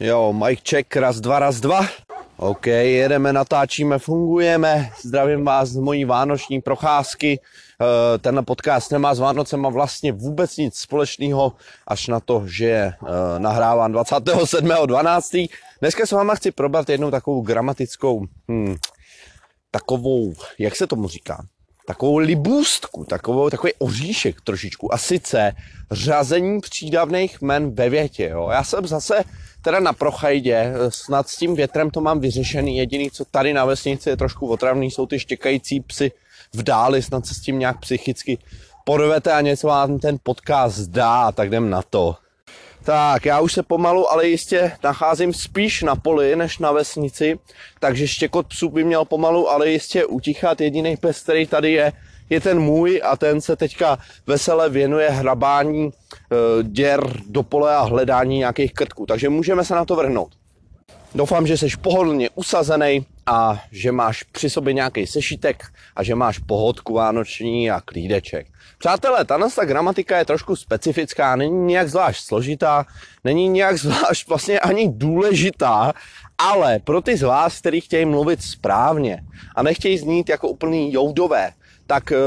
Jo, mic check, raz, dva, raz, dva. OK, jedeme, natáčíme, fungujeme. Zdravím vás z mojí vánoční procházky. Eh, tenhle podcast nemá s Vánocema vlastně vůbec nic společného, až na to, že je nahráván 27.12. Dneska s váma chci probrat jednou takovou gramatickou, hmm, takovou, jak se tomu říká? Takovou libůstku, takovou, takový oříšek trošičku. A sice řazení přídavných men ve větě. Jo. Já jsem zase teda na Prochajdě, snad s tím větrem to mám vyřešený. Jediný, co tady na vesnici je trošku otravný, jsou ty štěkající psy v dáli, snad se s tím nějak psychicky porvete a něco vám ten podcast dá, tak jdem na to. Tak, já už se pomalu, ale jistě nacházím spíš na poli, než na vesnici, takže štěkot psů by měl pomalu, ale jistě utichat. Jediný pes, který tady je, je ten můj a ten se teďka vesele věnuje hrabání e, děr do pole a hledání nějakých krtků. Takže můžeme se na to vrhnout. Doufám, že jsi pohodlně usazený a že máš při sobě nějaký sešitek a že máš pohodku vánoční a klídeček. Přátelé, ta gramatika je trošku specifická, není nějak zvlášť složitá, není nějak zvlášť vlastně ani důležitá, ale pro ty z vás, kteří chtějí mluvit správně a nechtějí znít jako úplný joudové, tak uh,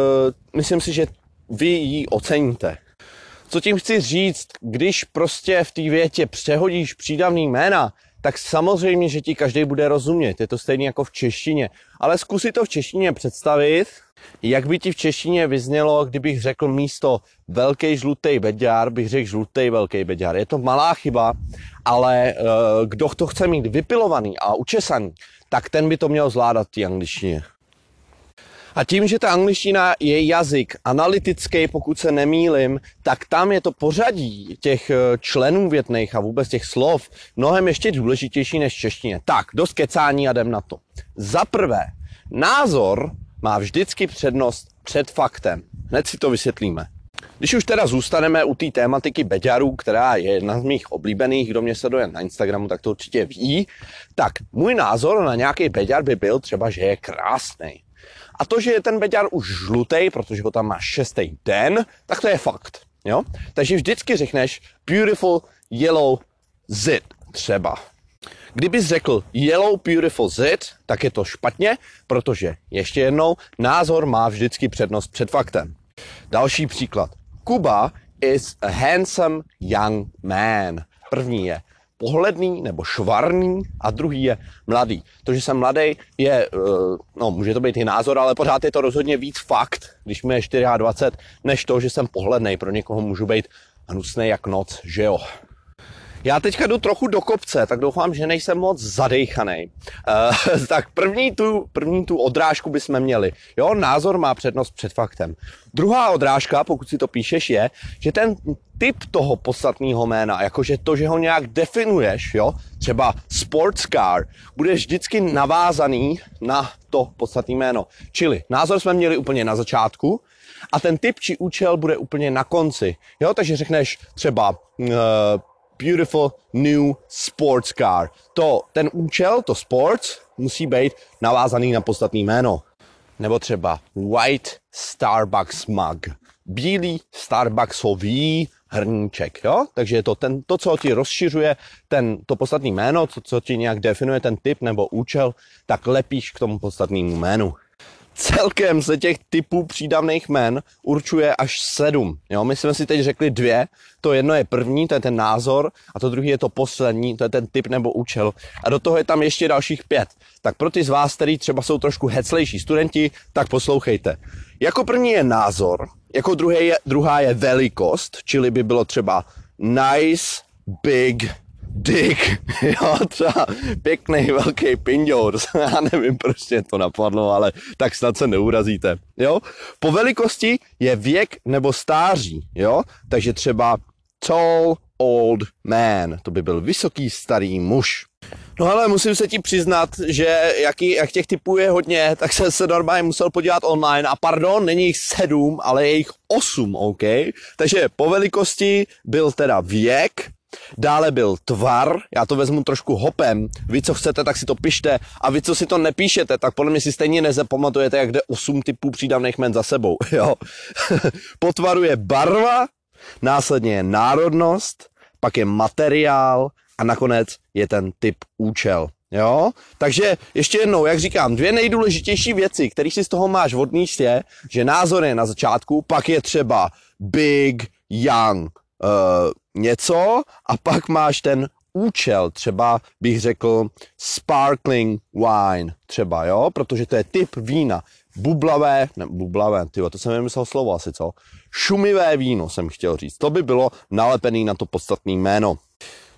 myslím si, že vy ji oceníte. Co tím chci říct, když prostě v té větě přehodíš přídavný jména, tak samozřejmě, že ti každý bude rozumět. Je to stejně jako v češtině. Ale zkusi to v češtině představit, jak by ti v češtině vyznělo, kdybych řekl místo velký žlutý beďár, bych řekl žlutý velký beďár. Je to malá chyba, ale uh, kdo to chce mít vypilovaný a učesaný, tak ten by to měl zvládat v angličtině. A tím, že ta angličtina je jazyk analytický, pokud se nemýlim, tak tam je to pořadí těch eh, členů větných a vůbec těch slov mnohem ještě důležitější než češtině. Tak, dost kecání a jdem na to. Za prvé, názor má vždycky přednost před faktem. Hned si to vysvětlíme. Když už teda zůstaneme u té tématiky beďarů, která je jedna z mých oblíbených, kdo mě sleduje na Instagramu, tak to určitě ví, tak můj názor na nějaký beďar by byl třeba, že je krásný. A to, že je ten beďar už žlutý, protože ho tam má šestý den, tak to je fakt. Jo? Takže vždycky řekneš beautiful yellow zit třeba. Kdybys řekl yellow beautiful zit, tak je to špatně, protože ještě jednou, názor má vždycky přednost před faktem. Další příklad. Kuba is a handsome young man. První je pohledný nebo švarný a druhý je mladý. To, že jsem mladý, je, eh, no může to být i názor, ale pořád je to rozhodně víc fakt, když mi je 24, než to, že jsem pohledný. Pro někoho můžu být hnusný jak noc, že jo. Já teďka jdu trochu do kopce, tak doufám, že nejsem moc zadejchaný. Uh, tak první tu, první tu odrážku bychom měli. Jo, názor má přednost před faktem. Druhá odrážka, pokud si to píšeš, je, že ten typ toho podstatného jména, jakože to, že ho nějak definuješ, jo, třeba sports car, bude vždycky navázaný na to podstatné jméno. Čili názor jsme měli úplně na začátku, a ten typ či účel bude úplně na konci. Jo, takže řekneš třeba uh, beautiful new sports car. To, ten účel, to sports, musí být navázaný na podstatný jméno. Nebo třeba white Starbucks mug. Bílý Starbucksový hrníček, jo? Takže je to ten, to, co ti rozšiřuje ten, to podstatný jméno, co, co ti nějak definuje ten typ nebo účel, tak lepíš k tomu podstatnému jménu. Celkem se těch typů přídavných men určuje až sedm. Jo? My jsme si teď řekli dvě. To jedno je první, to je ten názor, a to druhý je to poslední, to je ten typ nebo účel. A do toho je tam ještě dalších pět. Tak pro ty z vás, který třeba jsou trošku heclejší studenti, tak poslouchejte. Jako první je názor, jako druhé je, druhá je velikost, čili by bylo třeba nice, big, dick, jo, třeba pěkný velký pindour, já nevím, proč mě to napadlo, ale tak snad se neurazíte, jo. Po velikosti je věk nebo stáří, jo, takže třeba tall old man, to by byl vysoký starý muž. No ale musím se ti přiznat, že jaký, jak těch typů je hodně, tak jsem se normálně musel podívat online a pardon, není jich sedm, ale je jich osm, OK? Takže po velikosti byl teda věk, Dále byl tvar, já to vezmu trošku hopem, vy co chcete, tak si to pište a vy co si to nepíšete, tak podle mě si stejně nezapamatujete, jak jde 8 typů přídavných men za sebou, jo. po tvaru je barva, následně je národnost, pak je materiál, a nakonec je ten typ účel. Jo? Takže ještě jednou, jak říkám, dvě nejdůležitější věci, které si z toho máš odníst je, že názor je na začátku, pak je třeba big, young, uh, něco a pak máš ten účel, třeba bych řekl sparkling wine, třeba, jo, protože to je typ vína. Bublavé, ne, bublavé, tyjo, to jsem vymyslel slovo asi, co? Šumivé víno jsem chtěl říct. To by bylo nalepený na to podstatné jméno.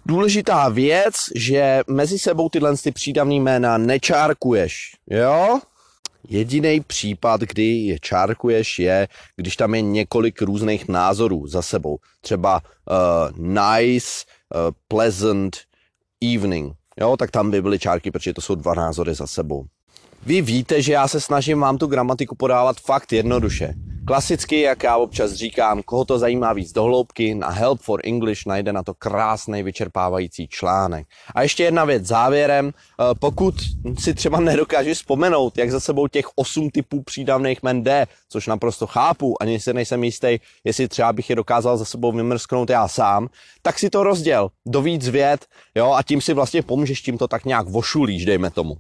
Důležitá věc, že mezi sebou tyhle ty přídavný jména nečárkuješ, jo? Jediný případ, kdy je čárkuješ, je, když tam je několik různých názorů za sebou. Třeba uh, nice, uh, pleasant, evening. Jo, tak tam by byly čárky, protože to jsou dva názory za sebou. Vy víte, že já se snažím vám tu gramatiku podávat fakt jednoduše. Klasicky, jak já občas říkám, koho to zajímá víc dohloubky, na Help for English najde na to krásný vyčerpávající článek. A ještě jedna věc závěrem, eh, pokud si třeba nedokážeš vzpomenout, jak za sebou těch osm typů přídavných men jde, což naprosto chápu, ani si nejsem jistý, jestli třeba bych je dokázal za sebou vymrsknout já sám, tak si to rozděl do víc věd, jo, a tím si vlastně pomůžeš, tím to tak nějak vošulíš, dejme tomu.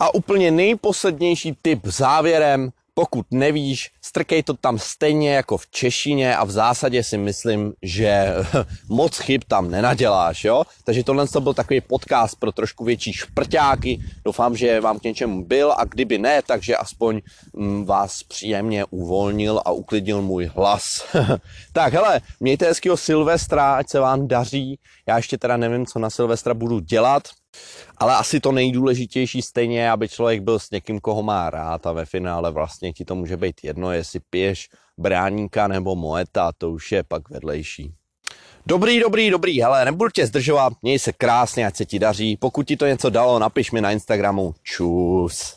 A úplně nejposlednější tip závěrem, pokud nevíš, strkej to tam stejně jako v češtině a v zásadě si myslím, že moc chyb tam nenaděláš, jo? Takže tohle to byl takový podcast pro trošku větší šprťáky. Doufám, že vám k něčemu byl a kdyby ne, takže aspoň mm, vás příjemně uvolnil a uklidnil můj hlas. tak hele, mějte hezkýho Silvestra, ať se vám daří. Já ještě teda nevím, co na Silvestra budu dělat, ale asi to nejdůležitější stejně je, aby člověk byl s někým, koho má rád a ve finále vlastně ti to může být jedno, jestli piješ bráníka nebo moeta, to už je pak vedlejší. Dobrý, dobrý, dobrý, hele, nebudu tě zdržovat, měj se krásně, ať se ti daří. Pokud ti to něco dalo, napiš mi na Instagramu. Čus.